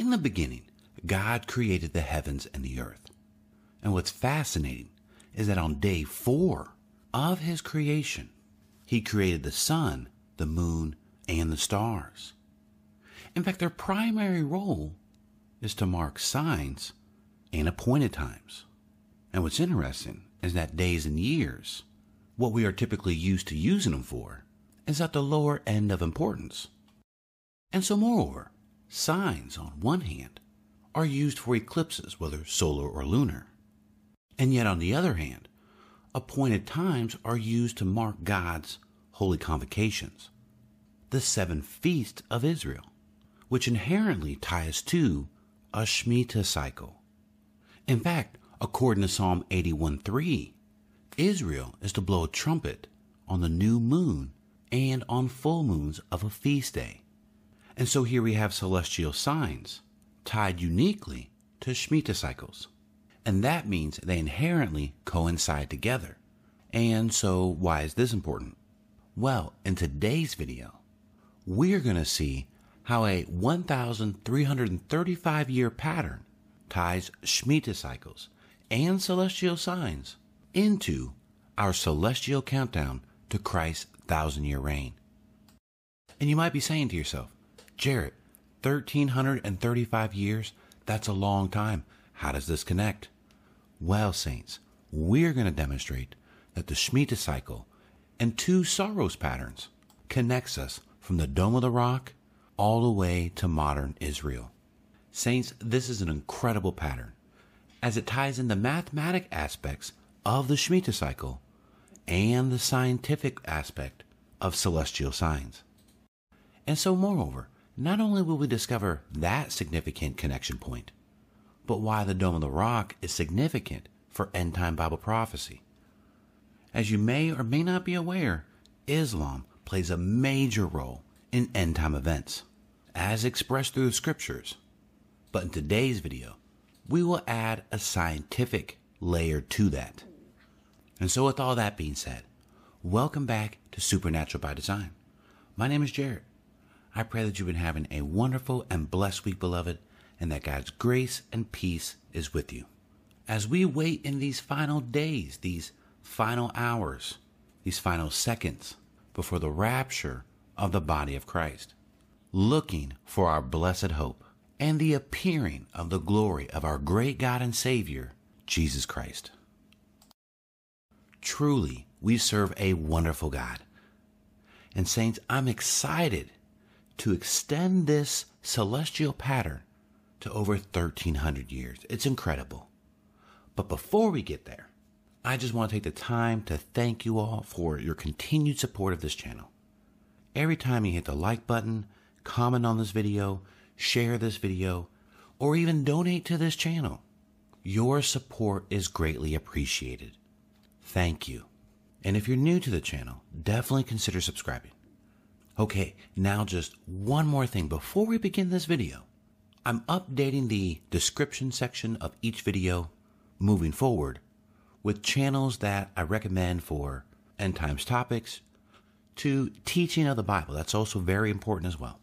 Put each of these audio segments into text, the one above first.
In the beginning, God created the heavens and the earth. And what's fascinating is that on day four of his creation, he created the sun, the moon, and the stars. In fact, their primary role is to mark signs and appointed times. And what's interesting is that days and years, what we are typically used to using them for, is at the lower end of importance. And so, moreover, signs, on one hand, are used for eclipses, whether solar or lunar. And yet, on the other hand, appointed times are used to mark God's holy convocations, the seven feasts of Israel, which inherently tie us to a Shemitah cycle. In fact, according to Psalm 81:3, Israel is to blow a trumpet on the new moon and on full moons of a feast day. And so here we have celestial signs tied uniquely to Shemitah cycles. And that means they inherently coincide together. And so why is this important? Well, in today's video, we're going to see how a 1,335 year pattern ties Shemitah cycles and celestial signs into our celestial countdown to Christ's thousand year reign. And you might be saying to yourself, Jarrett, 1335 years? That's a long time. How does this connect? Well, saints, we're going to demonstrate that the Shemitah cycle and two Saros patterns connects us from the Dome of the Rock all the way to modern Israel. Saints, this is an incredible pattern as it ties in the mathematic aspects of the Shemitah cycle and the scientific aspect of celestial signs. And so, moreover, not only will we discover that significant connection point, but why the Dome of the Rock is significant for end time Bible prophecy. As you may or may not be aware, Islam plays a major role in end time events, as expressed through the scriptures. But in today's video, we will add a scientific layer to that. And so, with all that being said, welcome back to Supernatural by Design. My name is Jarrett. I pray that you've been having a wonderful and blessed week, beloved, and that God's grace and peace is with you. As we wait in these final days, these final hours, these final seconds before the rapture of the body of Christ, looking for our blessed hope and the appearing of the glory of our great God and Savior, Jesus Christ. Truly, we serve a wonderful God. And, Saints, I'm excited to extend this celestial pattern to over 1300 years. It's incredible. But before we get there, I just want to take the time to thank you all for your continued support of this channel. Every time you hit the like button, comment on this video, share this video, or even donate to this channel, your support is greatly appreciated. Thank you. And if you're new to the channel, definitely consider subscribing. Okay, now just one more thing before we begin this video. I'm updating the description section of each video moving forward with channels that I recommend for end times topics to teaching of the Bible. That's also very important as well.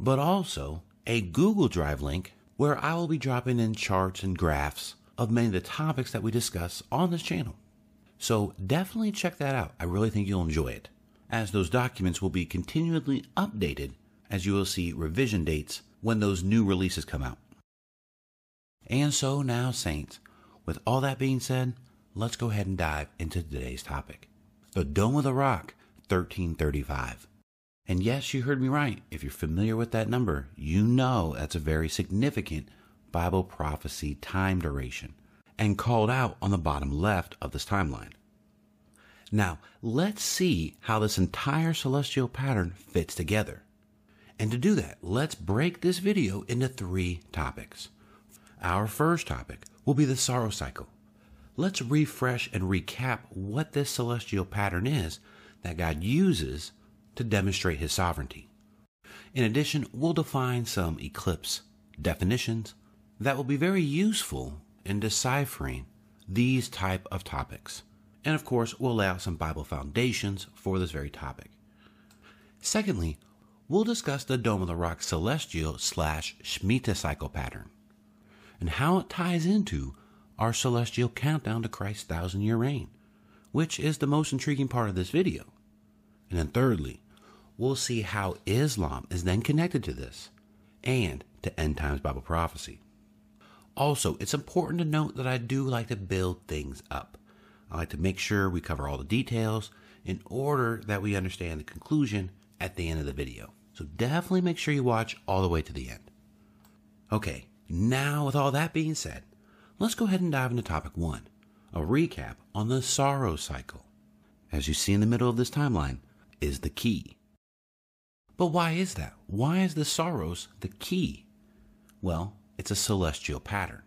But also a Google Drive link where I will be dropping in charts and graphs of many of the topics that we discuss on this channel. So definitely check that out. I really think you'll enjoy it, as those documents will be continually updated as you will see revision dates when those new releases come out. And so now, Saints, with all that being said, let's go ahead and dive into today's topic. The Dome of the Rock, 1335. And yes, you heard me right. If you're familiar with that number, you know that's a very significant Bible prophecy time duration and called out on the bottom left of this timeline. Now, let's see how this entire celestial pattern fits together. And to do that, let's break this video into three topics. Our first topic will be the Saros cycle. Let's refresh and recap what this celestial pattern is that God uses to demonstrate his sovereignty. In addition, we'll define some eclipse definitions that will be very useful in deciphering these type of topics. And of course, we'll lay out some Bible foundations for this very topic. Secondly, we'll discuss the Dome of the Rock celestial slash Shemitah cycle pattern and how it ties into our celestial countdown to Christ's thousand year reign, which is the most intriguing part of this video. And then, thirdly, we'll see how Islam is then connected to this and to end times Bible prophecy. Also, it's important to note that I do like to build things up. I like to make sure we cover all the details in order that we understand the conclusion at the end of the video. So definitely make sure you watch all the way to the end. Okay, now with all that being said, let's go ahead and dive into topic one a recap on the Saros cycle. As you see in the middle of this timeline, is the key. But why is that? Why is the Saros the key? Well, it's a celestial pattern.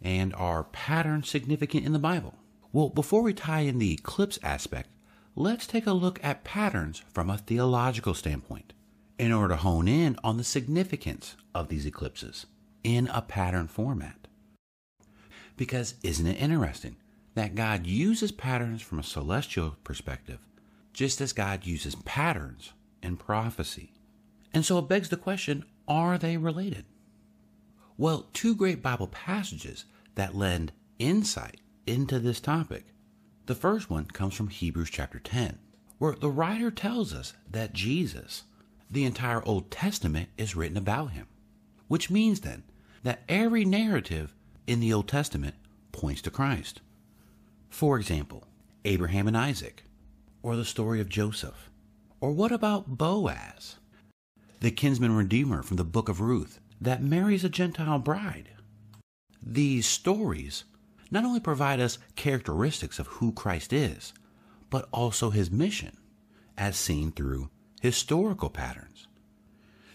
And are patterns significant in the Bible? Well, before we tie in the eclipse aspect, let's take a look at patterns from a theological standpoint in order to hone in on the significance of these eclipses in a pattern format. Because isn't it interesting that God uses patterns from a celestial perspective, just as God uses patterns in prophecy? And so it begs the question are they related? Well, two great Bible passages that lend insight into this topic. The first one comes from Hebrews chapter 10, where the writer tells us that Jesus, the entire Old Testament, is written about him, which means then that every narrative in the Old Testament points to Christ. For example, Abraham and Isaac, or the story of Joseph. Or what about Boaz, the kinsman redeemer from the book of Ruth that marries a Gentile bride? These stories not only provide us characteristics of who Christ is, but also his mission, as seen through historical patterns.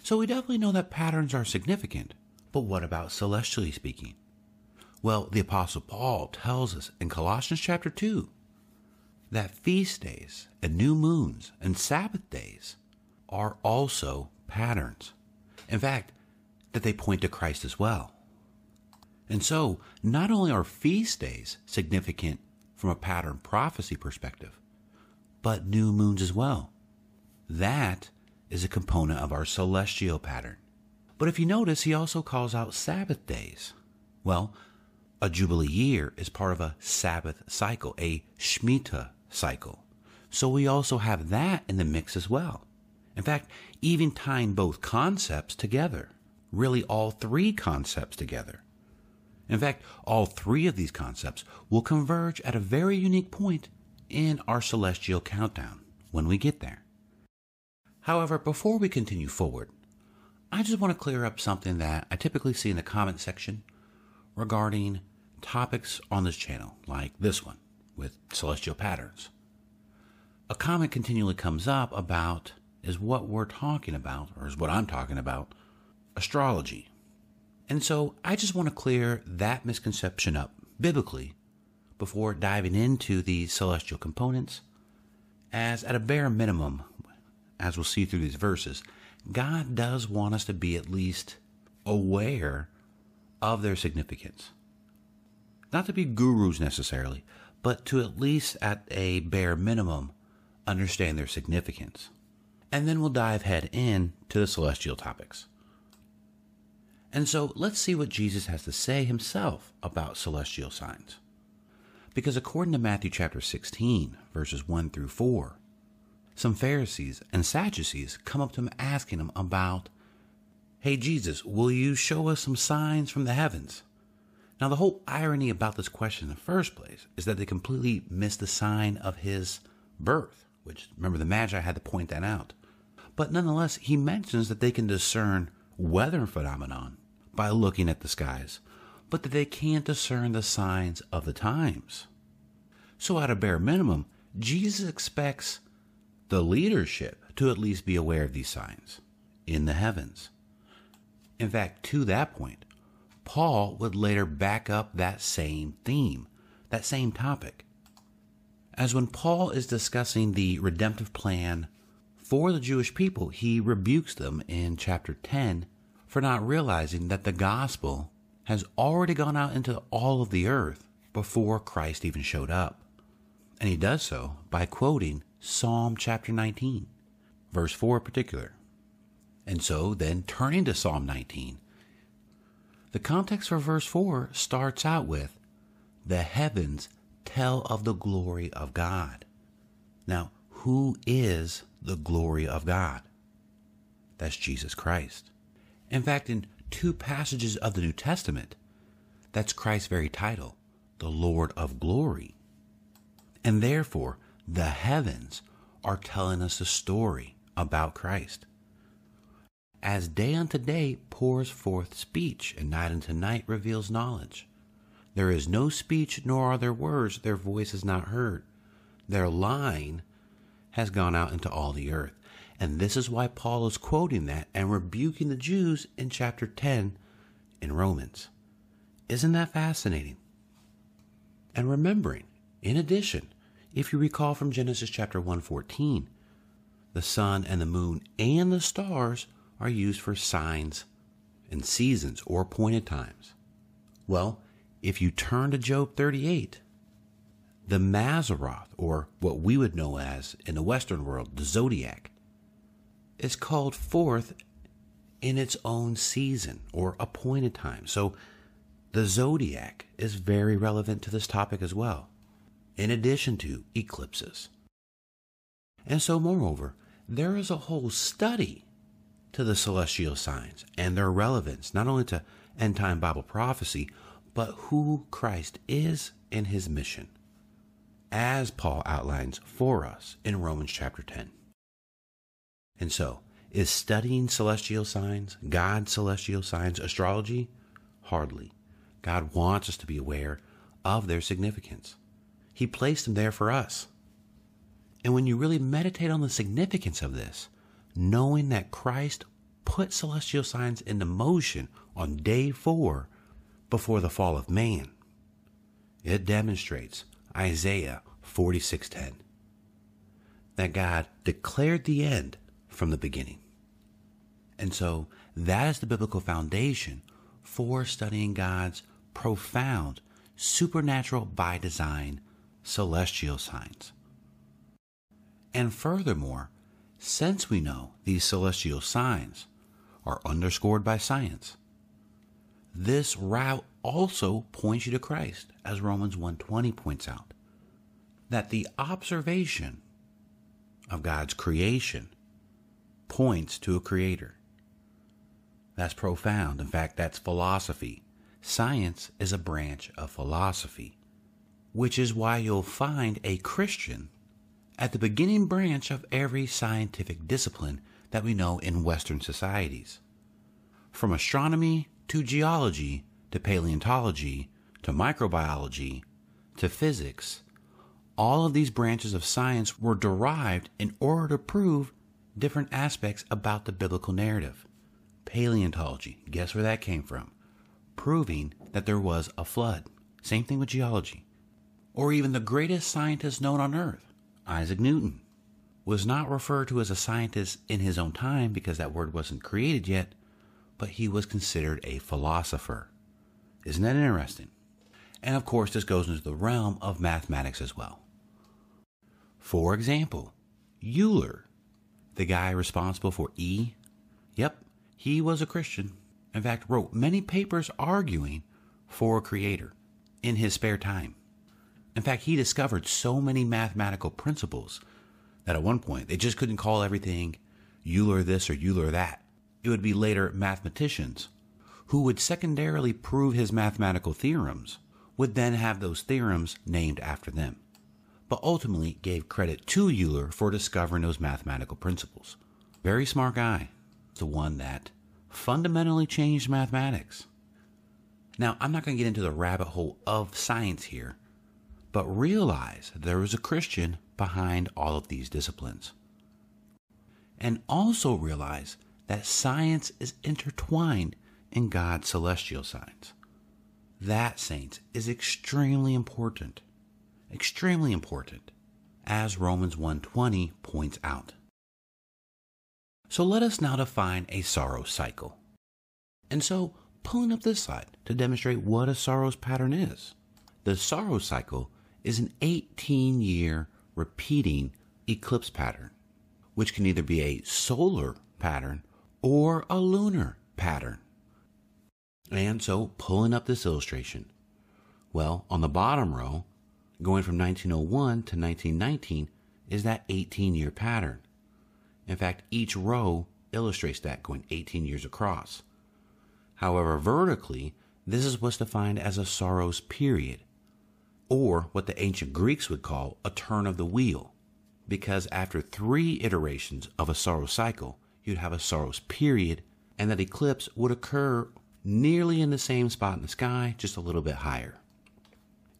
So we definitely know that patterns are significant, but what about celestially speaking? Well, the Apostle Paul tells us in Colossians chapter 2 that feast days and new moons and Sabbath days are also patterns. In fact, that they point to Christ as well. And so, not only are feast days significant from a pattern prophecy perspective, but new moons as well. That is a component of our celestial pattern. But if you notice, he also calls out Sabbath days. Well, a Jubilee year is part of a Sabbath cycle, a Shemitah cycle. So we also have that in the mix as well. In fact, even tying both concepts together, really all three concepts together. In fact, all three of these concepts will converge at a very unique point in our celestial countdown when we get there. However, before we continue forward, I just want to clear up something that I typically see in the comment section regarding topics on this channel, like this one with celestial patterns. A comment continually comes up about is what we're talking about, or is what I'm talking about, astrology. And so I just want to clear that misconception up biblically before diving into the celestial components, as at a bare minimum, as we'll see through these verses, God does want us to be at least aware of their significance. Not to be gurus necessarily, but to at least at a bare minimum understand their significance. And then we'll dive head in to the celestial topics. And so let's see what Jesus has to say himself about celestial signs. Because according to Matthew chapter 16, verses 1 through 4, some Pharisees and Sadducees come up to him asking him about, Hey Jesus, will you show us some signs from the heavens? Now, the whole irony about this question in the first place is that they completely miss the sign of his birth, which, remember, the Magi had to point that out. But nonetheless, he mentions that they can discern weather phenomenon by looking at the skies, but that they can't discern the signs of the times. So, at a bare minimum, Jesus expects the leadership to at least be aware of these signs in the heavens. In fact, to that point, Paul would later back up that same theme, that same topic. As when Paul is discussing the redemptive plan for the Jewish people, he rebukes them in chapter 10 for not realizing that the gospel has already gone out into all of the earth before Christ even showed up. And he does so by quoting Psalm chapter 19, verse 4 in particular. And so then turning to Psalm 19, the context for verse 4 starts out with, The heavens tell of the glory of God. Now, who is the glory of God? That's Jesus Christ. In fact, in two passages of the New Testament, that's Christ's very title, the Lord of glory. And therefore, the heavens are telling us a story about Christ as day unto day pours forth speech, and night unto night reveals knowledge. There is no speech, nor are there words, their voice is not heard. Their line has gone out into all the earth. And this is why Paul is quoting that and rebuking the Jews in chapter 10 in Romans. Isn't that fascinating? And remembering, in addition, if you recall from Genesis chapter 114, the sun and the moon and the stars are used for signs and seasons or appointed times. Well, if you turn to Job 38, the Mazzaroth, or what we would know as in the Western world, the zodiac, is called forth in its own season or appointed time. So the zodiac is very relevant to this topic as well, in addition to eclipses. And so, moreover, there is a whole study to the celestial signs and their relevance, not only to end time Bible prophecy, but who Christ is and his mission, as Paul outlines for us in Romans chapter 10. And so, is studying celestial signs, God's celestial signs, astrology? Hardly. God wants us to be aware of their significance. He placed them there for us. And when you really meditate on the significance of this, knowing that Christ put celestial signs into motion on day four before the fall of man. It demonstrates Isaiah 46:10 that God declared the end from the beginning. And so that is the biblical foundation for studying God's profound, supernatural by design celestial signs. And furthermore, since we know these celestial signs are underscored by science, this route also points you to Christ, as Romans 1:20 points out, that the observation of God's creation points to a creator. That's profound. In fact, that's philosophy. Science is a branch of philosophy, which is why you'll find a Christian at the beginning branch of every scientific discipline that we know in Western societies. From astronomy to geology to paleontology to microbiology to physics, all of these branches of science were derived in order to prove different aspects about the biblical narrative. Paleontology, guess where that came from? Proving that there was a flood. Same thing with geology. Or even the greatest scientist known on earth, Isaac Newton, was not referred to as a scientist in his own time because that word wasn't created yet, but he was considered a philosopher. Isn't that interesting? And of course, this goes into the realm of mathematics as well. For example, Euler, the guy responsible for E, yep, he was a Christian. In fact, wrote many papers arguing for a creator in his spare time. In fact, he discovered so many mathematical principles that at one point they just couldn't call everything Euler this or Euler that. It would be later mathematicians who would secondarily prove his mathematical theorems, would then have those theorems named after them, but ultimately gave credit to Euler for discovering those mathematical principles. Very smart guy. The one that fundamentally changed mathematics. Now, I'm not going to get into the rabbit hole of science here, but realize there was a Christian behind all of these disciplines. And also realize that science is intertwined in God's celestial signs. That, saints, is extremely important. Extremely important, as Romans 1:20 points out. So let us now define a Saros cycle. And so, pulling up this slide to demonstrate what a Saros pattern is. The Saros cycle is an 18 year repeating eclipse pattern, which can either be a solar pattern or a lunar pattern. And so, pulling up this illustration, well, on the bottom row, going from 1901 to 1919 is that 18 year pattern. In fact, each row illustrates that going 18 years across. However, vertically, this is what's defined as a Saros period, or what the ancient Greeks would call a turn of the wheel, because after three iterations of a Saros cycle, you'd have a Saros period, and that eclipse would occur nearly in the same spot in the sky, just a little bit higher.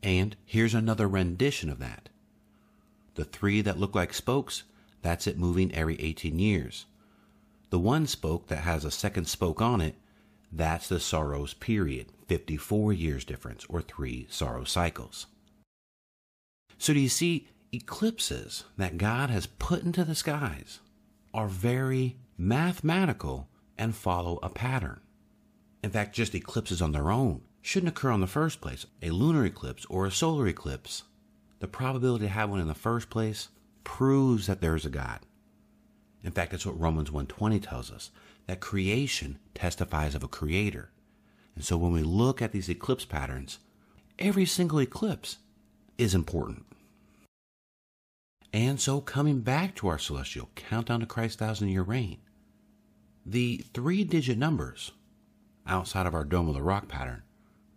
And here's another rendition of that. The three that look like spokes, that's it moving every 18 years. The one spoke that has a second spoke on it, that's the Saros period, 54 years difference, or three Saros cycles. So do you see, eclipses that God has put into the skies are very mathematical and follow a pattern. In fact, just eclipses on their own shouldn't occur in the first place. A lunar eclipse or a solar eclipse the probability to have one in the first place proves that there is a God. In fact, that's what Romans 1:20 tells us, that creation testifies of a creator. And so when we look at these eclipse patterns, every single eclipse is important. And so coming back to our celestial countdown to Christ's thousand year reign, the three digit numbers outside of our dome of the rock pattern,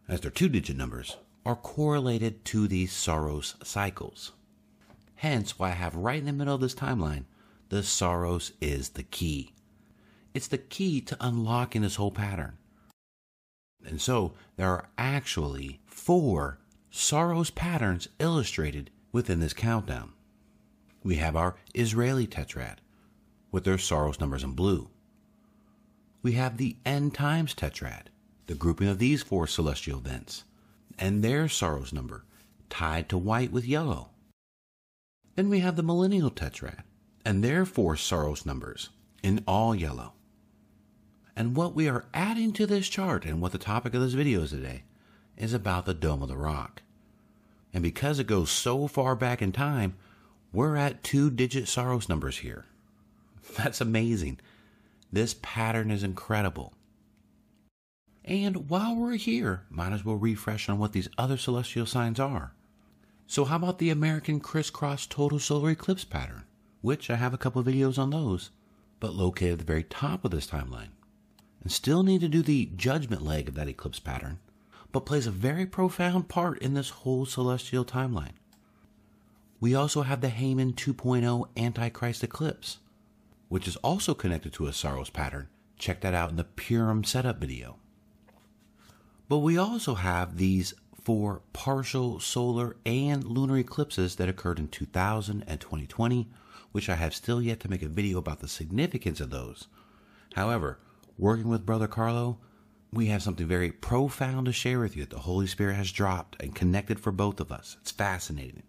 as they're two digit numbers, are correlated to these Saros cycles. Hence, why I have right in the middle of this timeline, the Saros is the key. It's the key to unlocking this whole pattern. And so, there are actually four Saros patterns illustrated within this countdown. We have our Israeli tetrad with their Saros numbers in blue. We have the End Times tetrad, the grouping of these four celestial events and their Saros number tied to white with yellow. Then we have the millennial tetrad and their four Saros numbers in all yellow. And what we are adding to this chart and what the topic of this video is today is about the Dome of the Rock. And because it goes so far back in time, we're at two digit Saros numbers here. That's amazing. This pattern is incredible. And while we're here, might as well refresh on what these other celestial signs are. So, how about the American crisscross total solar eclipse pattern, which I have a couple videos on those, but located at the very top of this timeline? And still need to do the judgment leg of that eclipse pattern, but plays a very profound part in this whole celestial timeline. We also have the Haman 2.0 Antichrist eclipse, which is also connected to a Saros pattern. Check that out in the Purim setup video. But we also have these four partial solar and lunar eclipses that occurred in 2000 and 2020, which I have still yet to make a video about the significance of those. However, working with Brother Carlo, we have something very profound to share with you that the Holy Spirit has dropped and connected for both of us. It's fascinating.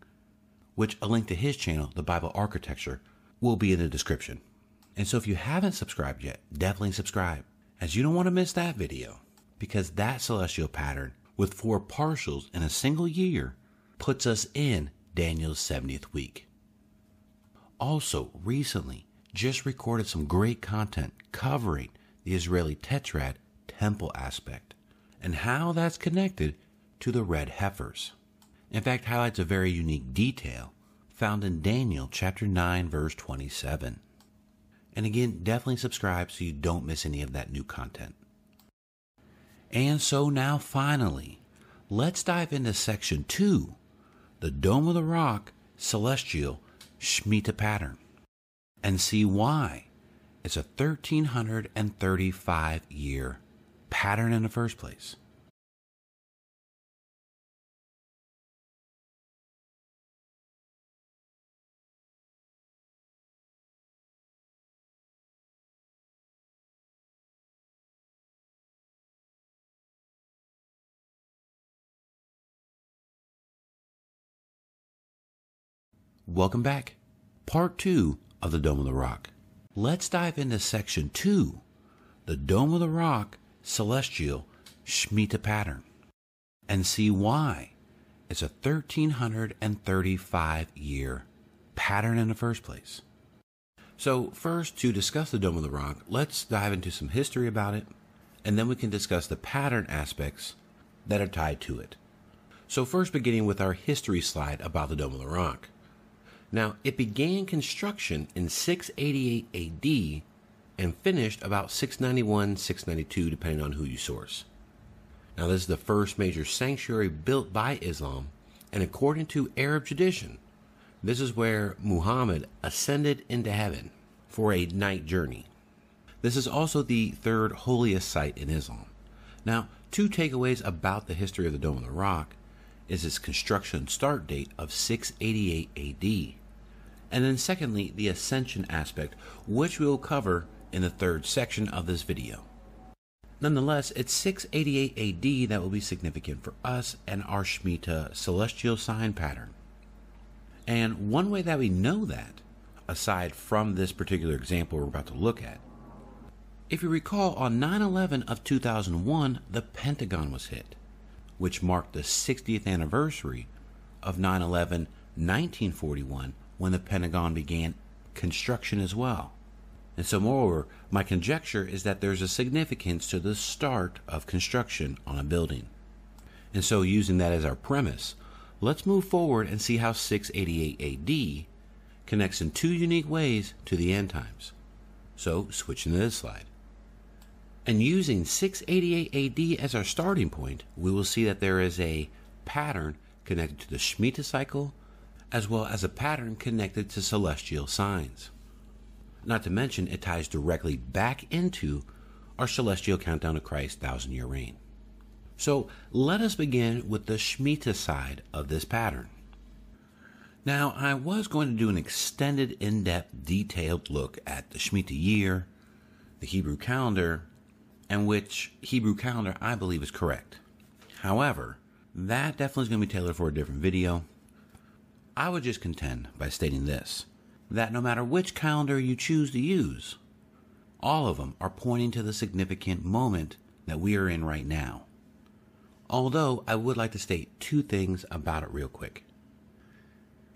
Which a link to his channel, The Bible Architecture, will be in the description. And so if you haven't subscribed yet, definitely subscribe, as you don't want to miss that video because that celestial pattern with four partials in a single year puts us in Daniel's 70th week. Also, recently, just recorded some great content covering the Israeli tetrad temple aspect and how that's connected to the red heifers. In fact, highlights a very unique detail found in Daniel chapter 9 verse 27. And again, definitely subscribe so you don't miss any of that new content. And so now, finally, let's dive into section two the Dome of the Rock Celestial Shemitah pattern and see why it's a 1335 year pattern in the first place. Welcome back. Part 2 of the Dome of the Rock. Let's dive into section 2 the Dome of the Rock Celestial Shemitah pattern and see why it's a 1335 year pattern in the first place. So, first, to discuss the Dome of the Rock, let's dive into some history about it, and then we can discuss the pattern aspects that are tied to it. So, first, beginning with our history slide about the Dome of the Rock. Now, it began construction in 688 AD and finished about 691, 692, depending on who you source. Now, this is the first major sanctuary built by Islam, and according to Arab tradition, this is where Muhammad ascended into heaven for a night journey. This is also the third holiest site in Islam. Now, two takeaways about the history of the Dome of the Rock is its construction start date of 688 AD. And then, secondly, the ascension aspect, which we will cover in the third section of this video. Nonetheless, it's 688 AD that will be significant for us and our Shemitah celestial sign pattern. And one way that we know that, aside from this particular example we're about to look at, if you recall, on 9 11 of 2001, the Pentagon was hit, which marked the 60th anniversary of 9 11 1941 when the Pentagon began construction as well. And so, moreover, my conjecture is that there's a significance to the start of construction on a building. And so, using that as our premise, let's move forward and see how 688 AD connects in two unique ways to the end times. So, switching to this slide. And using 688 AD as our starting point, we will see that there is a pattern connected to the Shemitah cycle, as well as a pattern connected to celestial signs. Not to mention, it ties directly back into our celestial countdown to Christ's thousand year reign. So let us begin with the Shemitah side of this pattern. Now, I was going to do an extended, in depth, detailed look at the Shemitah year, the Hebrew calendar, and which Hebrew calendar I believe is correct. However, that definitely is going to be tailored for a different video. I would just contend by stating this that no matter which calendar you choose to use, all of them are pointing to the significant moment that we are in right now. Although I would like to state two things about it real quick.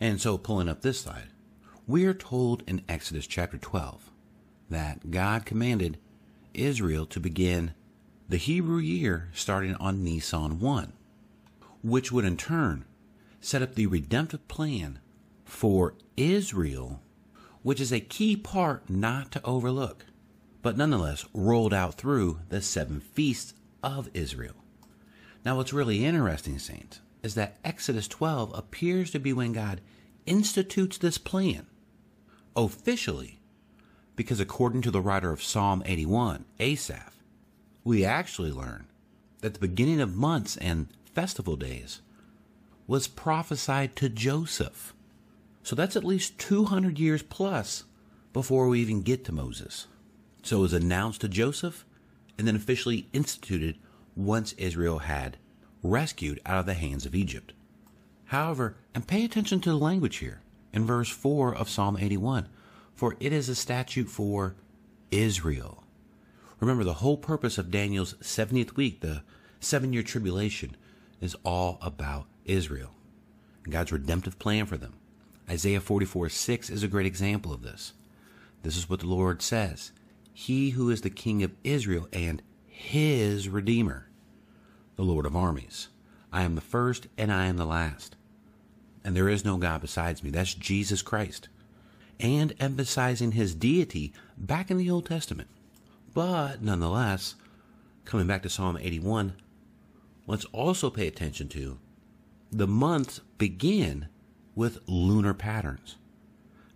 And so, pulling up this slide, we are told in Exodus chapter 12 that God commanded Israel to begin the Hebrew year starting on Nisan 1, which would in turn set up the redemptive plan for Israel, which is a key part not to overlook, but nonetheless rolled out through the seven feasts of Israel. Now, what's really interesting, Saints, is that Exodus 12 appears to be when God institutes this plan officially, because according to the writer of Psalm 81, Asaph, we actually learn that the beginning of months and festival days was prophesied to Joseph. So that's at least 200 years plus before we even get to Moses. So it was announced to Joseph and then officially instituted once Israel had rescued out of the hands of Egypt. However, and pay attention to the language here in verse 4 of Psalm 81 for it is a statute for Israel. Remember, the whole purpose of Daniel's 70th week, the seven year tribulation, is all about Israel and God's redemptive plan for them. Isaiah 44 6 is a great example of this. This is what the Lord says He who is the King of Israel and his Redeemer, the Lord of armies. I am the first and I am the last. And there is no God besides me. That's Jesus Christ. And emphasizing his deity back in the Old Testament. But nonetheless, coming back to Psalm 81, let's also pay attention to the months begin with lunar patterns.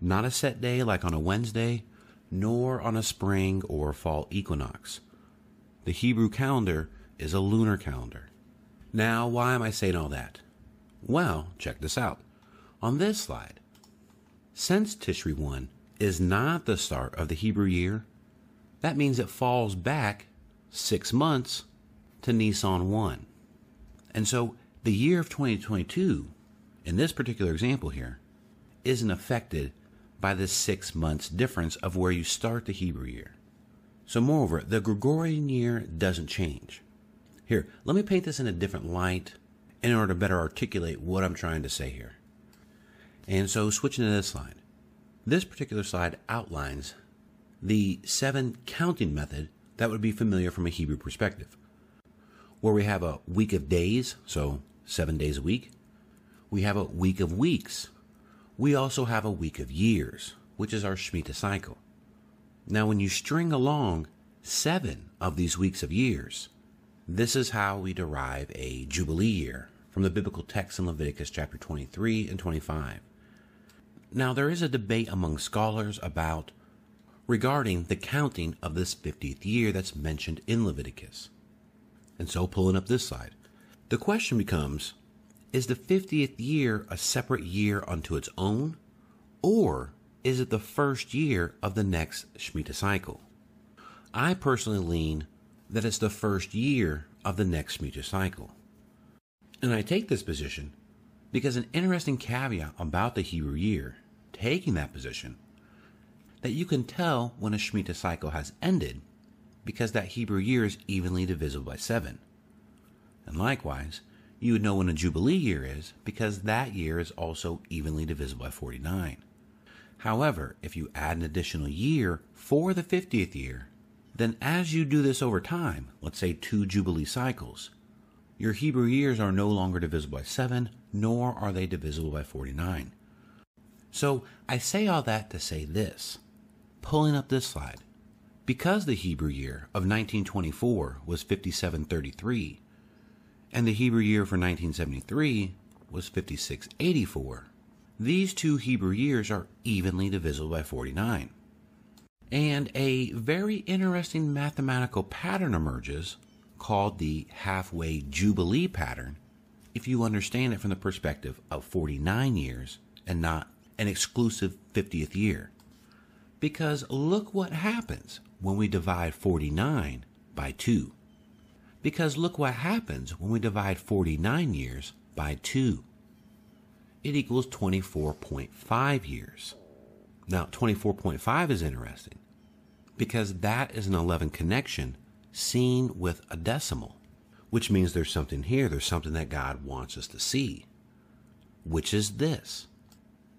Not a set day like on a Wednesday, nor on a spring or fall equinox. The Hebrew calendar is a lunar calendar. Now, why am I saying all that? Well, check this out. On this slide, since Tishri 1 is not the start of the Hebrew year, that means it falls back six months to Nisan 1. And so the year of 2022, in this particular example here, isn't affected by the six months difference of where you start the Hebrew year. So, moreover, the Gregorian year doesn't change. Here, let me paint this in a different light in order to better articulate what I'm trying to say here. And so, switching to this slide, This particular slide outlines the seven counting method that would be familiar from a Hebrew perspective, where we have a week of days, so seven days a week. We have a week of weeks. We also have a week of years, which is our Shemitah cycle. Now, when you string along seven of these weeks of years, this is how we derive a Jubilee year from the biblical text in Leviticus chapter 23 and 25. Now, there is a debate among scholars about regarding the counting of this 50th year that's mentioned in Leviticus. And so, pulling up this slide, the question becomes is the 50th year a separate year unto its own, or is it the first year of the next Shemitah cycle? I personally lean that it's the first year of the next Shemitah cycle. And I take this position because an interesting caveat about the Hebrew year, taking that position, that you can tell when a Shemitah cycle has ended because that Hebrew year is evenly divisible by seven. And likewise, you would know when a Jubilee year is because that year is also evenly divisible by 49. However, if you add an additional year for the 50th year, then as you do this over time, let's say two Jubilee cycles, your Hebrew years are no longer divisible by 7, nor are they divisible by 49. So I say all that to say this, pulling up this slide. Because the Hebrew year of 1924 was 5733, and the Hebrew year for 1973 was 5684, these two Hebrew years are evenly divisible by 49. And a very interesting mathematical pattern emerges called the halfway Jubilee pattern if you understand it from the perspective of 49 years and not an exclusive 50th year. Because look what happens when we divide 49 by 2. Because look what happens when we divide 49 years by 2. It equals 24.5 years. Now, 24.5 is interesting because that is an 11 connection seen with a decimal, which means there's something here, there's something that God wants us to see, which is this.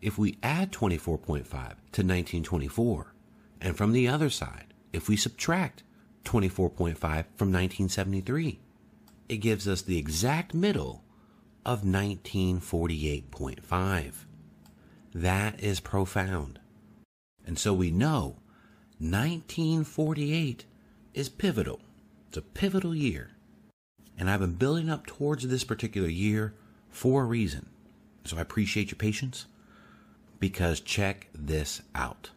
If we add 24.5 to 1924, and from the other side, if we subtract 24.5 from 1973, it gives us the exact middle of 1948.5. That is profound. And so we know 1948 is pivotal. It's a pivotal year. And I've been building up towards this particular year for a reason. So I appreciate your patience because check this out.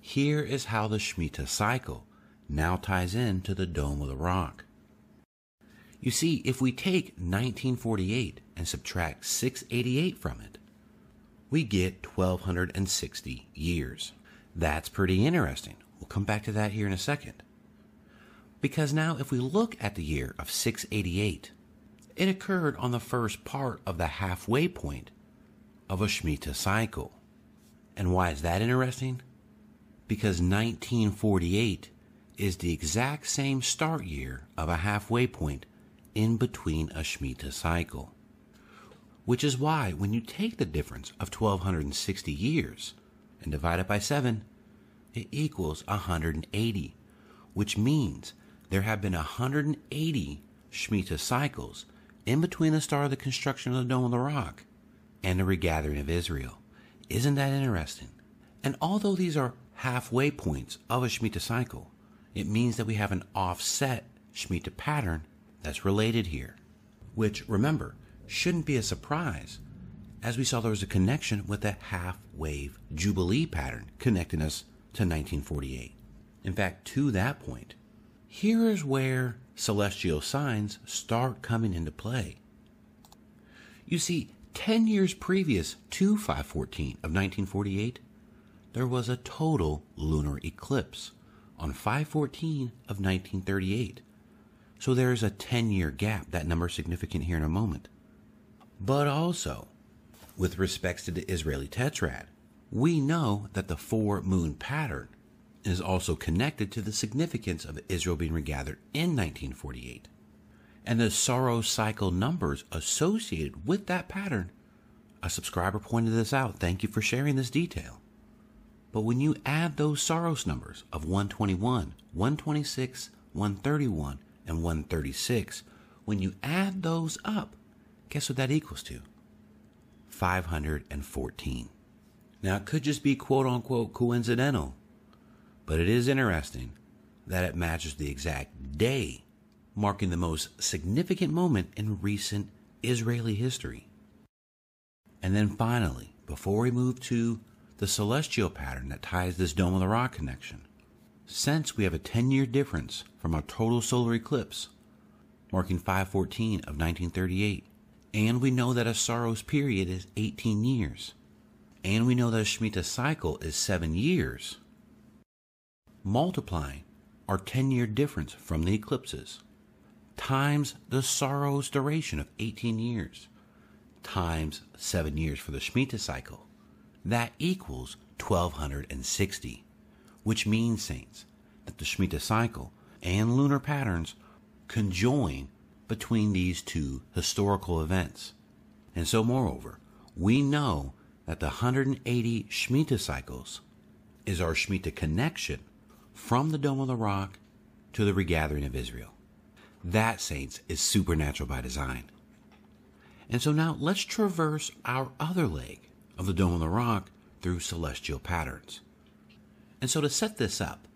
Here is how the Shemitah cycle now ties into the Dome of the Rock. You see, if we take 1948 and subtract 688 from it, we get 1260 years. That's pretty interesting. We'll come back to that here in a second. Because now, if we look at the year of 688, it occurred on the first part of the halfway point of a Shemitah cycle. And why is that interesting? Because 1948 is the exact same start year of a halfway point in between a Shemitah cycle. Which is why, when you take the difference of 1260 years and divide it by 7, it equals 180, which means there have been 180 Shemitah cycles in between the start of the construction of the Dome of the Rock and the regathering of Israel. Isn't that interesting? And although these are halfway points of a Shemitah cycle, it means that we have an offset Shemitah pattern that's related here, which, remember, shouldn't be a surprise, as we saw there was a connection with the half wave Jubilee pattern connecting us to 1948. In fact, to that point, here is where celestial signs start coming into play. You see, 10 years previous to 514 of 1948, there was a total lunar eclipse on 514 of 1938. So there is a 10 year gap. That number is significant here in a moment. But also, with respects to the Israeli tetrad, we know that the four moon pattern is also connected to the significance of Israel being regathered in 1948. And the Saros cycle numbers associated with that pattern. A subscriber pointed this out. Thank you for sharing this detail. But when you add those Saros numbers of 121, 126, 131, and 136, when you add those up, guess what that equals to? 514. Now, it could just be quote unquote coincidental, but it is interesting that it matches the exact day, marking the most significant moment in recent Israeli history. And then finally, before we move to the celestial pattern that ties this Dome of the Rock connection, since we have a 10 year difference from our total solar eclipse, marking 514 of 1938, and we know that a Saros period is 18 years, and we know that a Shemitah cycle is 7 years, multiplying our 10 year difference from the eclipses times the Saros duration of 18 years times 7 years for the Shemitah cycle, that equals 1260, which means, Saints, that the Shemitah cycle and lunar patterns conjoin between these two historical events. And so, moreover, we know that the 180 Shemitah cycles is our Shemitah connection from the Dome of the Rock to the regathering of Israel. That, saints, is supernatural by design. And so now let's traverse our other leg of the Dome of the Rock through celestial patterns. And so to set this up,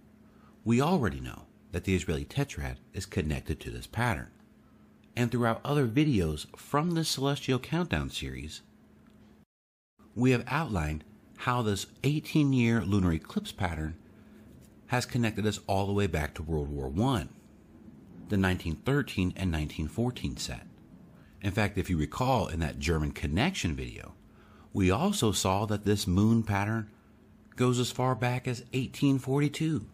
we already know that the Israeli tetrad is connected to this pattern. And throughout other videos from this celestial countdown series, we have outlined how this 18 year lunar eclipse pattern has connected us all the way back to World War I, the 1913 and 1914 set. In fact, if you recall in that German connection video, we also saw that this moon pattern goes as far back as 1842.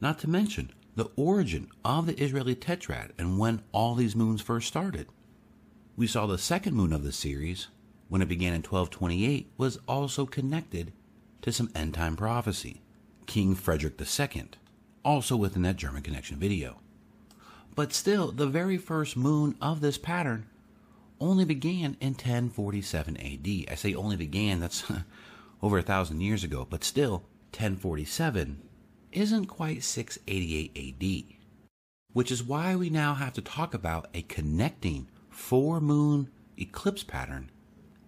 Not to mention the origin of the Israeli tetrad and when all these moons first started. We saw the second moon of the series, when it began in 1228, was also connected to some end time prophecy. King Frederick II, also within that German Connection video. But still, the very first moon of this pattern only began in 1047 AD. I say only began, that's over a thousand years ago, but still, 1047 isn't quite 688 AD. Which is why we now have to talk about a connecting four moon eclipse pattern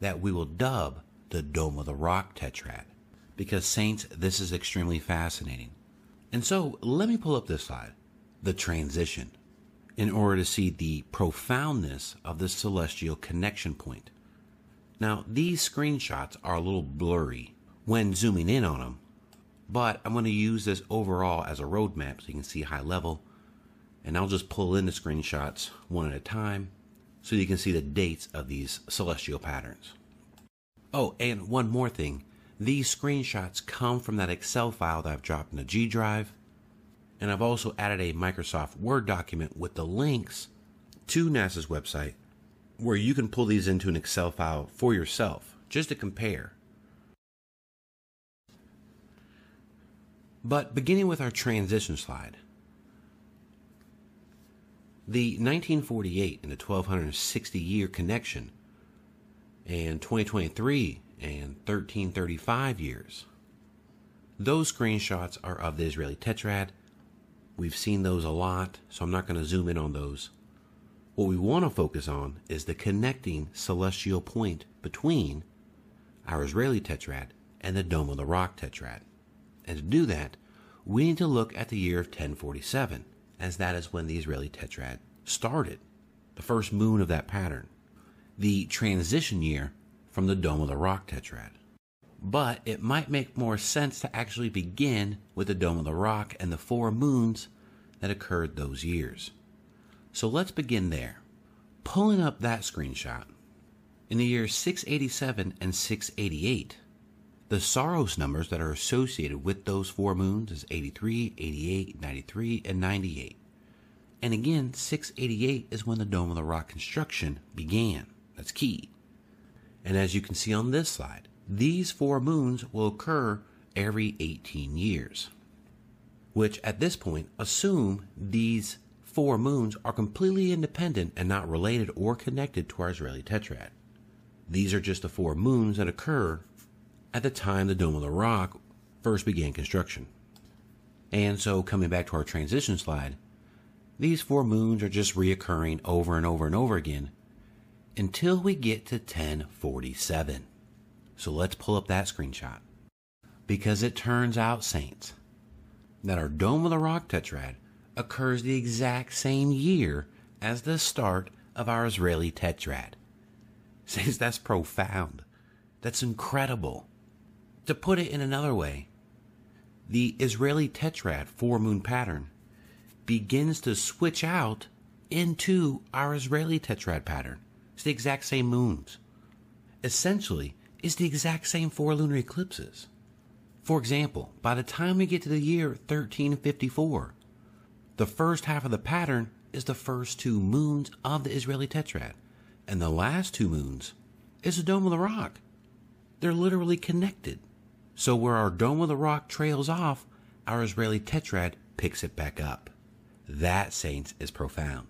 that we will dub the Dome of the Rock Tetrad because, Saints, this is extremely fascinating. And so, let me pull up this slide the transition in order to see the profoundness of this celestial connection point. Now, these screenshots are a little blurry when zooming in on them, but I'm going to use this overall as a roadmap so you can see high level. And I'll just pull in the screenshots one at a time so you can see the dates of these celestial patterns. Oh, and one more thing. These screenshots come from that Excel file that I've dropped in the G drive. And I've also added a Microsoft Word document with the links to NASA's website where you can pull these into an Excel file for yourself just to compare. But beginning with our transition slide, the 1948 and the 1260 year connection and 2023 and 1335 years. Those screenshots are of the Israeli Tetrad. We've seen those a lot, so I'm not going to zoom in on those. What we want to focus on is the connecting celestial point between our Israeli Tetrad and the Dome of the Rock Tetrad. And to do that, we need to look at the year of 1047, as that is when the Israeli Tetrad started, the first moon of that pattern. The transition year from the Dome of the Rock Tetrad. But it might make more sense to actually begin with the Dome of the Rock and the four moons that occurred those years. So let's begin there. Pulling up that screenshot. In the years 687 and 688, the Saros numbers that are associated with those four moons is 83, 88, 93, and 98. And again, 688 is when the Dome of the Rock construction began. That's key. And as you can see on this slide, these four moons will occur every 18 years, which at this point assume these four moons are completely independent and not related or connected to our Israeli tetrad. These are just the four moons that occur at the time the Dome of the Rock first began construction. And so, coming back to our transition slide, these four moons are just reoccurring over and over and over again until we get to 1047. So let's pull up that screenshot. Because it turns out, Saints, that our Dome of the Rock tetrad occurs the exact same year as the start of our Israeli tetrad. Says that's profound. That's incredible. To put it in another way, the Israeli tetrad four moon pattern begins to switch out into our Israeli tetrad pattern. It's the exact same moons. Essentially, it's the exact same four lunar eclipses. For example, by the time we get to the year 1354, the first half of the pattern is the first two moons of the Israeli tetrad, and the last two moons is the Dome of the Rock. They're literally connected. So where our Dome of the Rock trails off, our Israeli tetrad picks it back up. That, saints, is profound.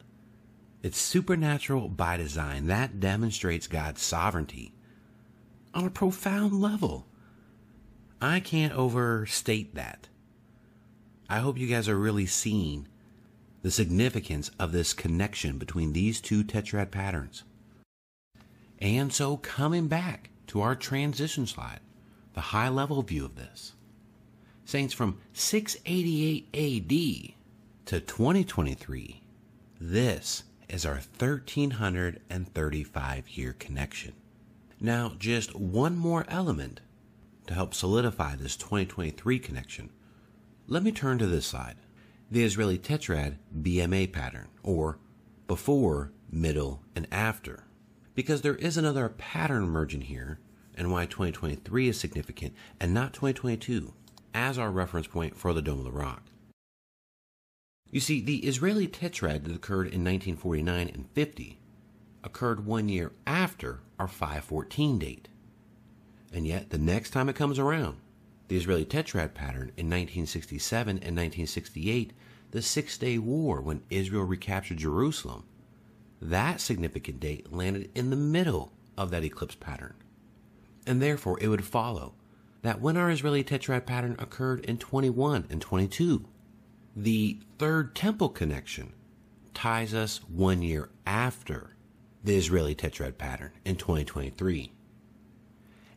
It's supernatural by design. That demonstrates God's sovereignty on a profound level. I can't overstate that. I hope you guys are really seeing the significance of this connection between these two tetrad patterns. And so, coming back to our transition slide, the high level view of this. Saints from 688 AD to 2023, this is our 1335 year connection. Now, just one more element to help solidify this 2023 connection. Let me turn to this side the Israeli tetrad BMA pattern, or before, middle, and after. Because there is another pattern emerging here, and why 2023 is significant and not 2022 as our reference point for the Dome of the Rock. You see, the Israeli tetrad that occurred in 1949 and 50 occurred one year after our 514 date. And yet, the next time it comes around, the Israeli Tetrad pattern in 1967 and 1968, the Six Day War when Israel recaptured Jerusalem. That significant date landed in the middle of that eclipse pattern. And therefore, it would follow that when our Israeli Tetrad pattern occurred in 21 and 22, the Third Temple connection ties us one year after the Israeli Tetrad pattern in 2023.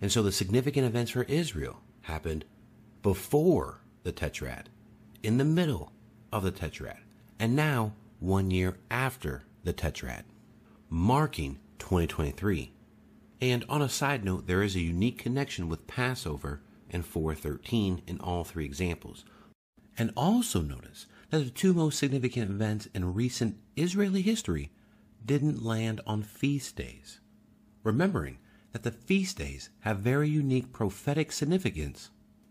And so the significant events for Israel happened before the tetrad, in the middle of the tetrad, and now one year after the tetrad, marking 2023. And on a side note, there is a unique connection with Passover and 413 in all three examples. And also notice that the two most significant events in recent Israeli history didn't land on feast days, remembering that the feast days have very unique prophetic significance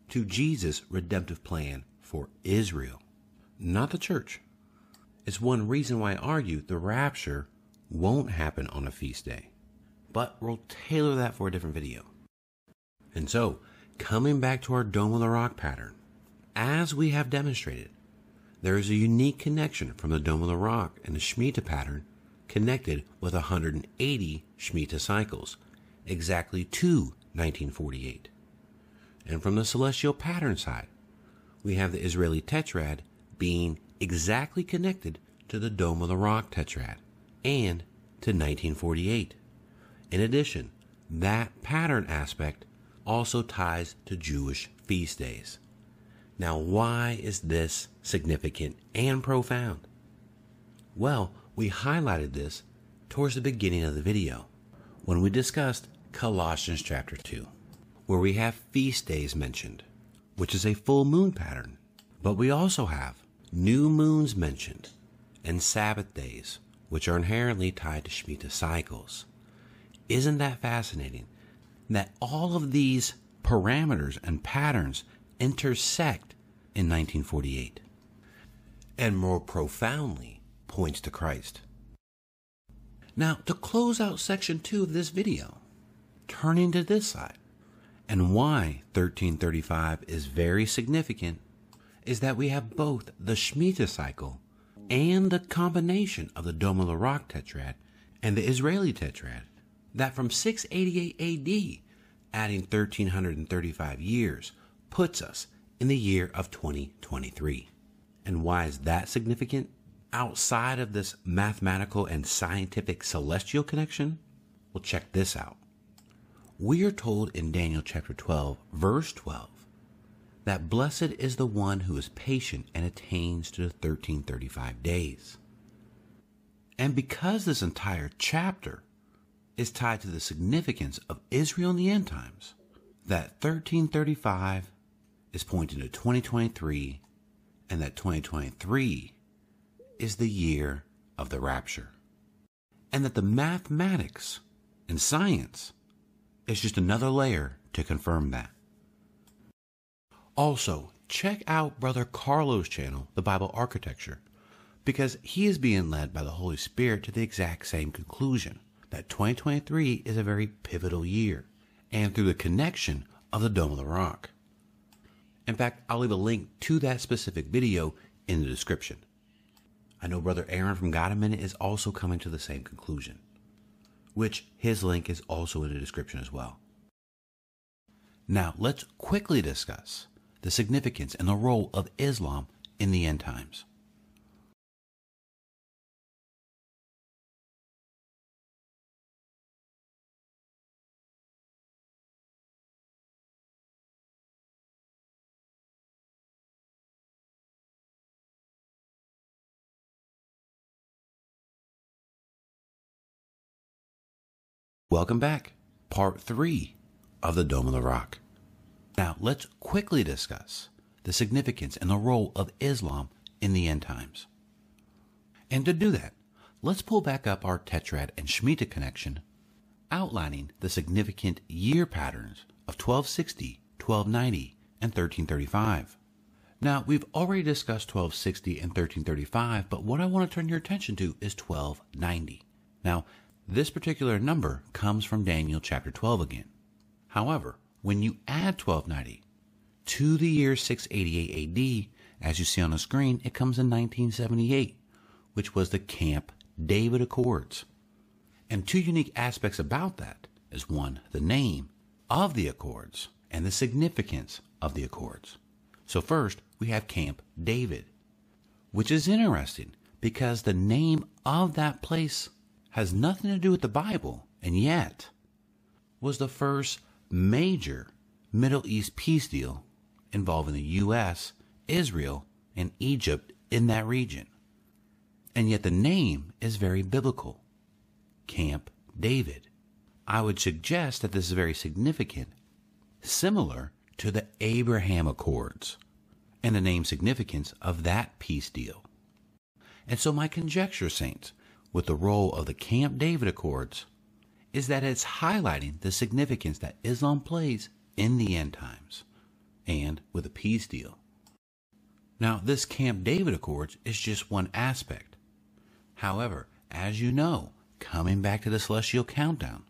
to Jesus' redemptive plan for Israel, not the church. It's one reason why I argue the rapture won't happen on a feast day, but we'll tailor that for a different video. And so, coming back to our Dome of the Rock pattern, as we have demonstrated, there is a unique connection from the Dome of the Rock and the Shemitah pattern connected with 180 Shemitah cycles exactly to 1948. And from the celestial pattern side, we have the Israeli tetrad being exactly connected to the Dome of the Rock tetrad and to 1948. In addition, that pattern aspect also ties to Jewish feast days. Now, why is this significant and profound? Well, we highlighted this towards the beginning of the video when we discussed Colossians chapter 2, where we have feast days mentioned, which is a full moon pattern. But we also have new moons mentioned and Sabbath days, which are inherently tied to Shemitah cycles. Isn't that fascinating? That all of these parameters and patterns intersect in 1948 and more profoundly points to Christ. Now, to close out section two of this video, turning to this side. And why 1335 is very significant is that we have both the Shemitah cycle and the combination of the Dome of the Rock tetrad and the Israeli tetrad that from 688 AD, adding 1335 years, puts us in the year of 2023. And why is that significant? Outside of this mathematical and scientific celestial connection? Well, check this out. We are told in Daniel chapter 12, verse 12, that blessed is the one who is patient and attains to the 1335 days. And because this entire chapter is tied to the significance of Israel in the end times, that 1335 is pointing to 2023 and that 2023 is the year of the rapture. And that the mathematics and science is just another layer to confirm that. Also, check out Brother Carlo's channel, The Bible Architecture, because he is being led by the Holy Spirit to the exact same conclusion that 2023 is a very pivotal year, and through the connection of the Dome of the Rock. In fact, I'll leave a link to that specific video in the description. I know Brother Aaron from God a Minute is also coming to the same conclusion, which his link is also in the description as well. Now, let's quickly discuss the significance and the role of Islam in the end times. Welcome back. Part 3 of the Dome of the Rock. Now, let's quickly discuss the significance and the role of Islam in the end times. And to do that, let's pull back up our Tetrad and Shemitah connection, outlining the significant year patterns of 1260, 1290, and 1335. Now, we've already discussed 1260 and 1335, but what I want to turn your attention to is 1290. Now, this particular number comes from Daniel chapter 12 again. However, when you add 1290 to the year 688 AD, as you see on the screen, it comes in 1978, which was the Camp David Accords. And two unique aspects about that is one, the name of the Accords and the significance of the Accords. So, first, we have Camp David, which is interesting because the name of that place has nothing to do with the Bible, and yet was the first major Middle East peace deal involving the U.S., Israel, and Egypt in that region. And yet the name is very biblical Camp David. I would suggest that this is very significant, similar to the Abraham Accords and the name significance of that peace deal. And so, my conjecture, Saints, with the role of the Camp David Accords is that it's highlighting the significance that Islam plays in the end times and with a peace deal. Now, this Camp David Accords is just one aspect. However, as you know, coming back to the Celestial Countdown,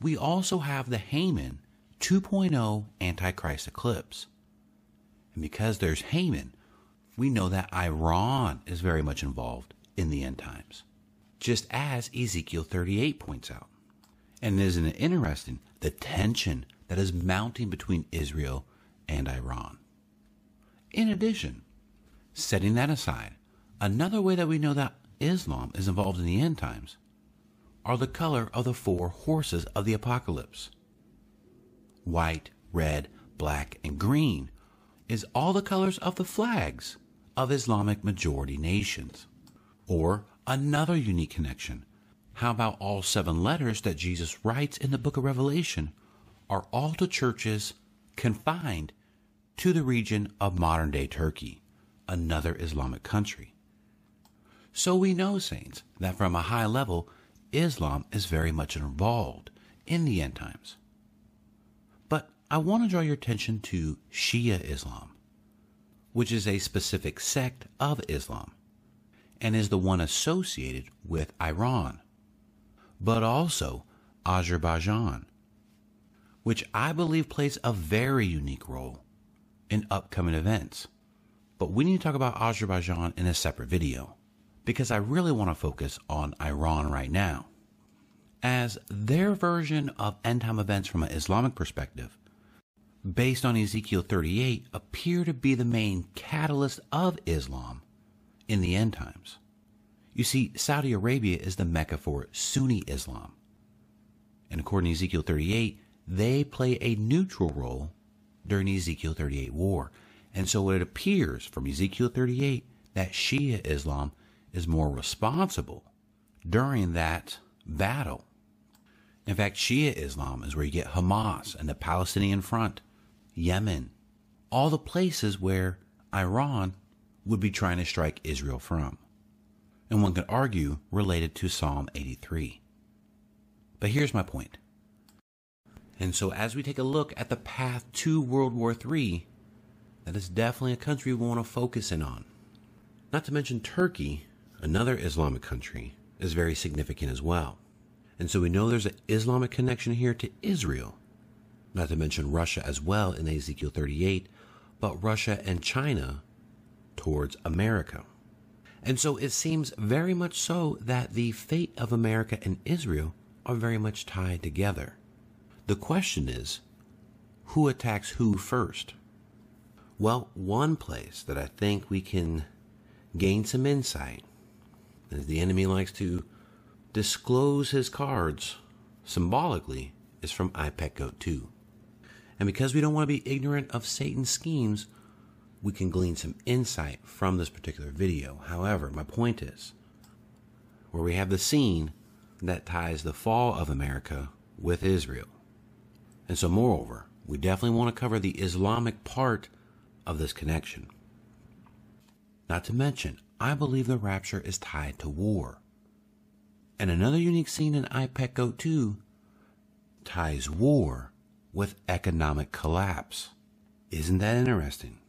we also have the Haman 2.0 Antichrist eclipse. And because there's Haman, we know that Iran is very much involved in the end times just as Ezekiel 38 points out. And isn't it interesting the tension that is mounting between Israel and Iran? In addition, setting that aside, another way that we know that Islam is involved in the end times are the color of the four horses of the apocalypse. White, red, black, and green is all the colors of the flags of Islamic majority nations. Or Another unique connection. How about all seven letters that Jesus writes in the book of Revelation are all to churches confined to the region of modern day Turkey, another Islamic country? So we know, saints, that from a high level, Islam is very much involved in the end times. But I want to draw your attention to Shia Islam, which is a specific sect of Islam and is the one associated with Iran, but also Azerbaijan, which I believe plays a very unique role in upcoming events. But we need to talk about Azerbaijan in a separate video because I really want to focus on Iran right now. As their version of end time events from an Islamic perspective based on Ezekiel 38, appear to be the main catalyst of Islam in the end times. You see, Saudi Arabia is the Mecca for Sunni Islam. And according to Ezekiel 38, they play a neutral role during the Ezekiel 38 war. And so it appears from Ezekiel 38 that Shia Islam is more responsible during that battle. In fact, Shia Islam is where you get Hamas and the Palestinian Front, Yemen, all the places where Iran would be trying to strike Israel from. And one could argue related to Psalm 83. But here's my point. And so, as we take a look at the path to World War III, that is definitely a country we want to focus in on. Not to mention Turkey, another Islamic country, is very significant as well. And so we know there's an Islamic connection here to Israel. Not to mention Russia as well in Ezekiel 38, but Russia and China towards America. And so it seems very much so that the fate of America and Israel are very much tied together. The question is who attacks who first? Well, one place that I think we can gain some insight as the enemy likes to disclose his cards symbolically is from IPEC Goat 2. And because we don't want to be ignorant of Satan's schemes, we can glean some insight from this particular video. However, my point is where we have the scene that ties the fall of America with Israel. And so, moreover, we definitely want to cover the Islamic part of this connection. Not to mention, I believe the rapture is tied to war. And another unique scene in IPEC Goat 2 ties war with economic collapse. Isn't that interesting?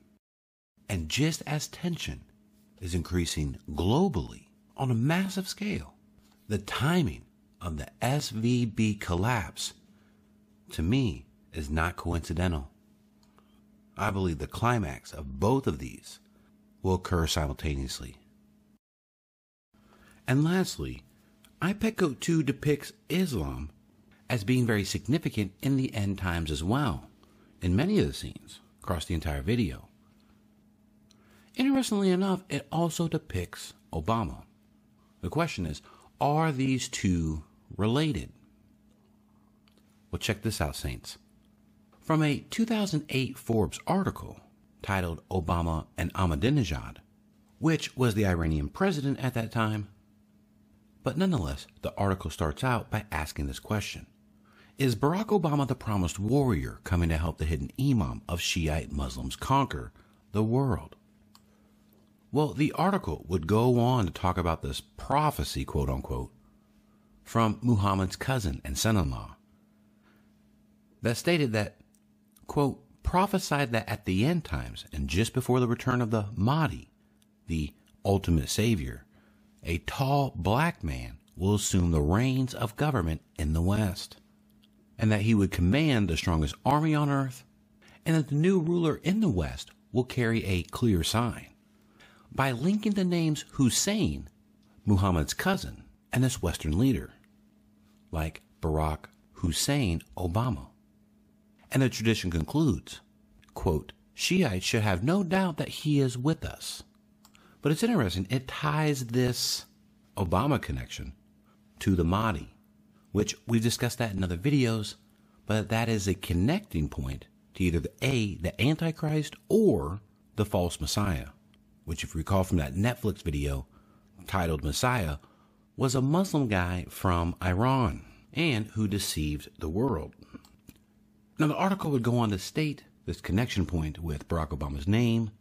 And just as tension is increasing globally on a massive scale, the timing of the SVB collapse, to me, is not coincidental. I believe the climax of both of these will occur simultaneously. And lastly, IPEC Goat 2 depicts Islam as being very significant in the end times as well, in many of the scenes across the entire video. Interestingly enough, it also depicts Obama. The question is are these two related? Well, check this out, Saints. From a 2008 Forbes article titled Obama and Ahmadinejad, which was the Iranian president at that time. But nonetheless, the article starts out by asking this question Is Barack Obama the promised warrior coming to help the hidden imam of Shiite Muslims conquer the world? Well, the article would go on to talk about this prophecy, quote unquote, from Muhammad's cousin and son in law that stated that, quote, prophesied that at the end times and just before the return of the Mahdi, the ultimate savior, a tall black man will assume the reins of government in the West, and that he would command the strongest army on earth, and that the new ruler in the West will carry a clear sign. By linking the names Hussein, Muhammad's cousin, and this Western leader, like Barack Hussein Obama. And the tradition concludes, quote, Shiites should have no doubt that he is with us. But it's interesting, it ties this Obama connection to the Mahdi, which we've discussed that in other videos, but that is a connecting point to either the A, the Antichrist, or the false Messiah, which, if you recall from that Netflix video titled Messiah, was a Muslim guy from Iran and who deceived the world. Now, the article would go on to state this connection point with Barack Obama's name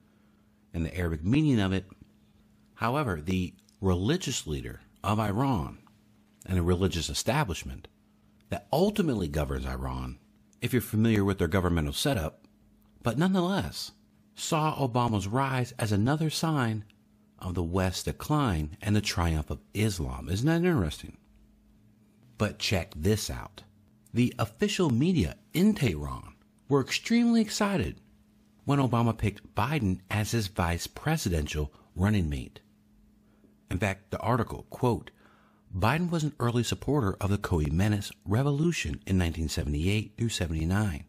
and the Arabic meaning of it. However, the religious leader of Iran and the religious establishment that ultimately governs Iran, if you're familiar with their governmental setup, but nonetheless saw Obama's rise as another sign of the West's decline and the triumph of Islam. Isn't that interesting? But check this out the official media in Tehran were extremely excited when Obama picked Biden as his vice presidential running mate. In fact, the article, quote, Biden was an early supporter of the Khomeinist revolution in 1978 through 79,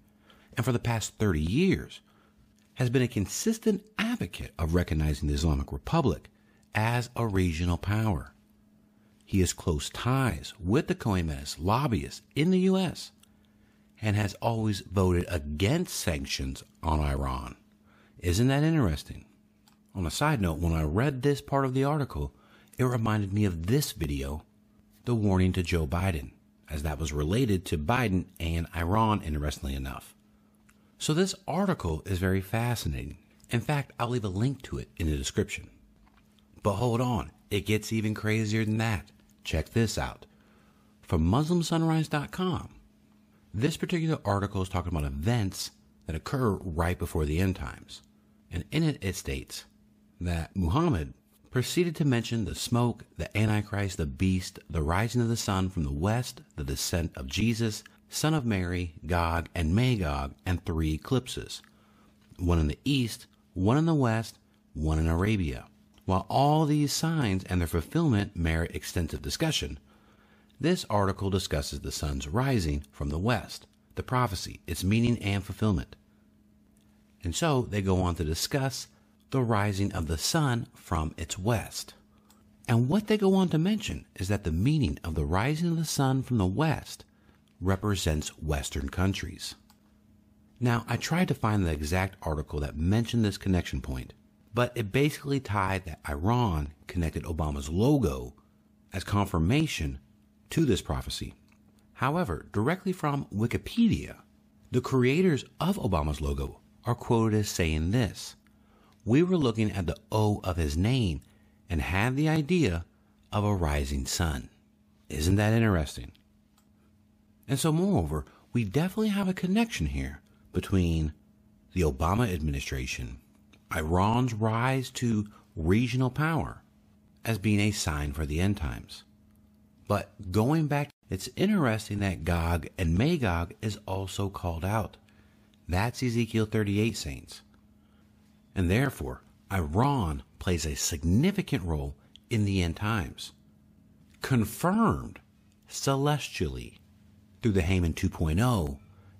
and for the past 30 years has been a consistent advocate of recognizing the Islamic Republic as a regional power. He has close ties with the Khomeinist lobbyists in the U.S. and has always voted against sanctions on Iran. Isn't that interesting? On a side note, when I read this part of the article, it reminded me of this video, the warning to Joe Biden, as that was related to Biden and Iran, interestingly enough. So this article is very fascinating. In fact, I'll leave a link to it in the description. But hold on, it gets even crazier than that. Check this out. From MuslimSunrise.com, this particular article is talking about events that occur right before the end times. And in it, it states that Muhammad proceeded to mention the smoke, the Antichrist, the beast, the rising of the sun from the west, the descent of Jesus, son of Mary, Gog and Magog, and three eclipses one in the east, one in the west, one in Arabia. While all these signs and their fulfillment merit extensive discussion, this article discusses the sun's rising from the west, the prophecy, its meaning and fulfillment. And so they go on to discuss the rising of the sun from its west. And what they go on to mention is that the meaning of the rising of the sun from the west represents Western countries. Now, I tried to find the exact article that mentioned this connection point, but it basically tied that Iran connected Obama's logo as confirmation to this prophecy. However, directly from Wikipedia, the creators of Obama's logo are quoted as saying this We were looking at the O of his name and had the idea of a rising sun. Isn't that interesting? And so, moreover, we definitely have a connection here between the Obama administration, Iran's rise to regional power, as being a sign for the end times. But going back, it's interesting that Gog and Magog is also called out. That's Ezekiel 38, saints. And therefore, Iran plays a significant role in the end times, confirmed celestially through the Haman 2.0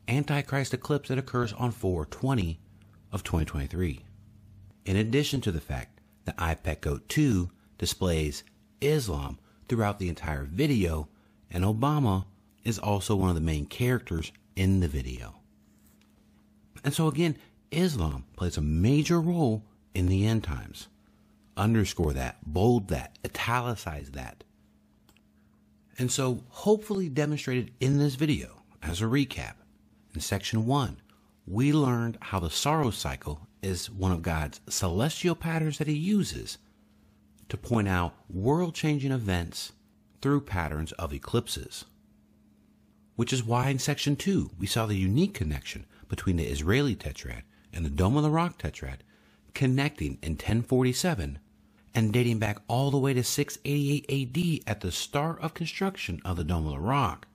Antichrist eclipse that occurs on 420 of 2023. In addition to the fact that IPEC Goat 2 displays Islam throughout the entire video, and Obama is also one of the main characters in the video. And so, again, Islam plays a major role in the end times. Underscore that, bold that, italicize that. And so, hopefully, demonstrated in this video, as a recap, in section one, we learned how the Saros cycle is one of God's celestial patterns that He uses to point out world changing events through patterns of eclipses. Which is why in section two, we saw the unique connection between the Israeli tetrad and the Dome of the Rock tetrad connecting in 1047 and dating back all the way to 688 AD at the start of construction of the Dome of the Rock.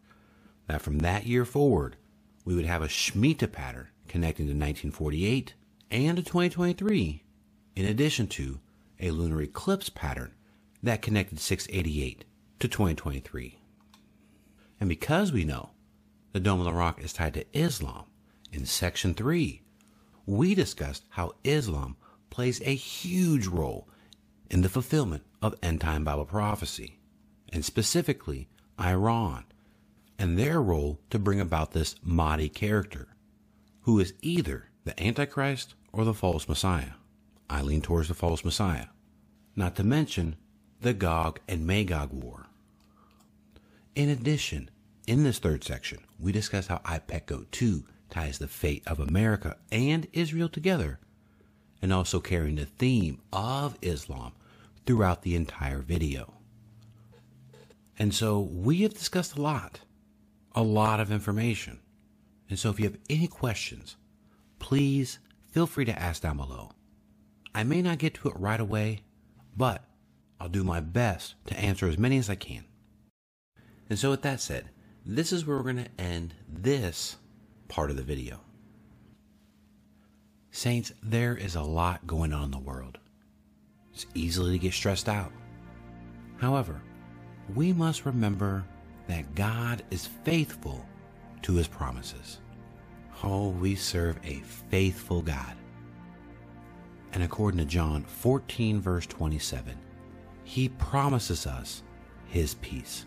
That from that year forward, we would have a Shemitah pattern connecting to 1948 and to 2023, in addition to a lunar eclipse pattern that connected 688 to 2023. And because we know the Dome of the Rock is tied to Islam, in section 3, we discussed how Islam plays a huge role in the fulfillment of end time Bible prophecy, and specifically Iran, and their role to bring about this Mahdi character, who is either the Antichrist or the false Messiah. I lean towards the false Messiah. Not to mention the Gog and Magog war. In addition, in this third section, we discuss how IPEC 2 ties the fate of America and Israel together, and also carrying the theme of Islam throughout the entire video. And so we have discussed a lot, a lot of information. And so if you have any questions, please feel free to ask down below. I may not get to it right away, but I'll do my best to answer as many as I can. And so, with that said, this is where we're going to end this part of the video. Saints, there is a lot going on in the world. It's easy to get stressed out. However, we must remember that God is faithful to his promises. Oh, we serve a faithful God. And according to John 14, verse 27, he promises us his peace.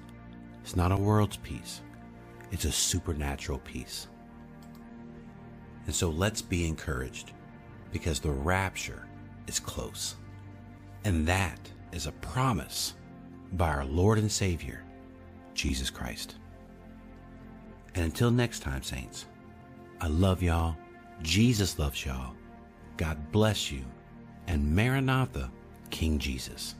It's not a world's peace, it's a supernatural peace. And so let's be encouraged because the rapture is close. And that is a promise by our Lord and Savior, Jesus Christ. And until next time, Saints, I love y'all. Jesus loves y'all. God bless you. And Maranatha, King Jesus.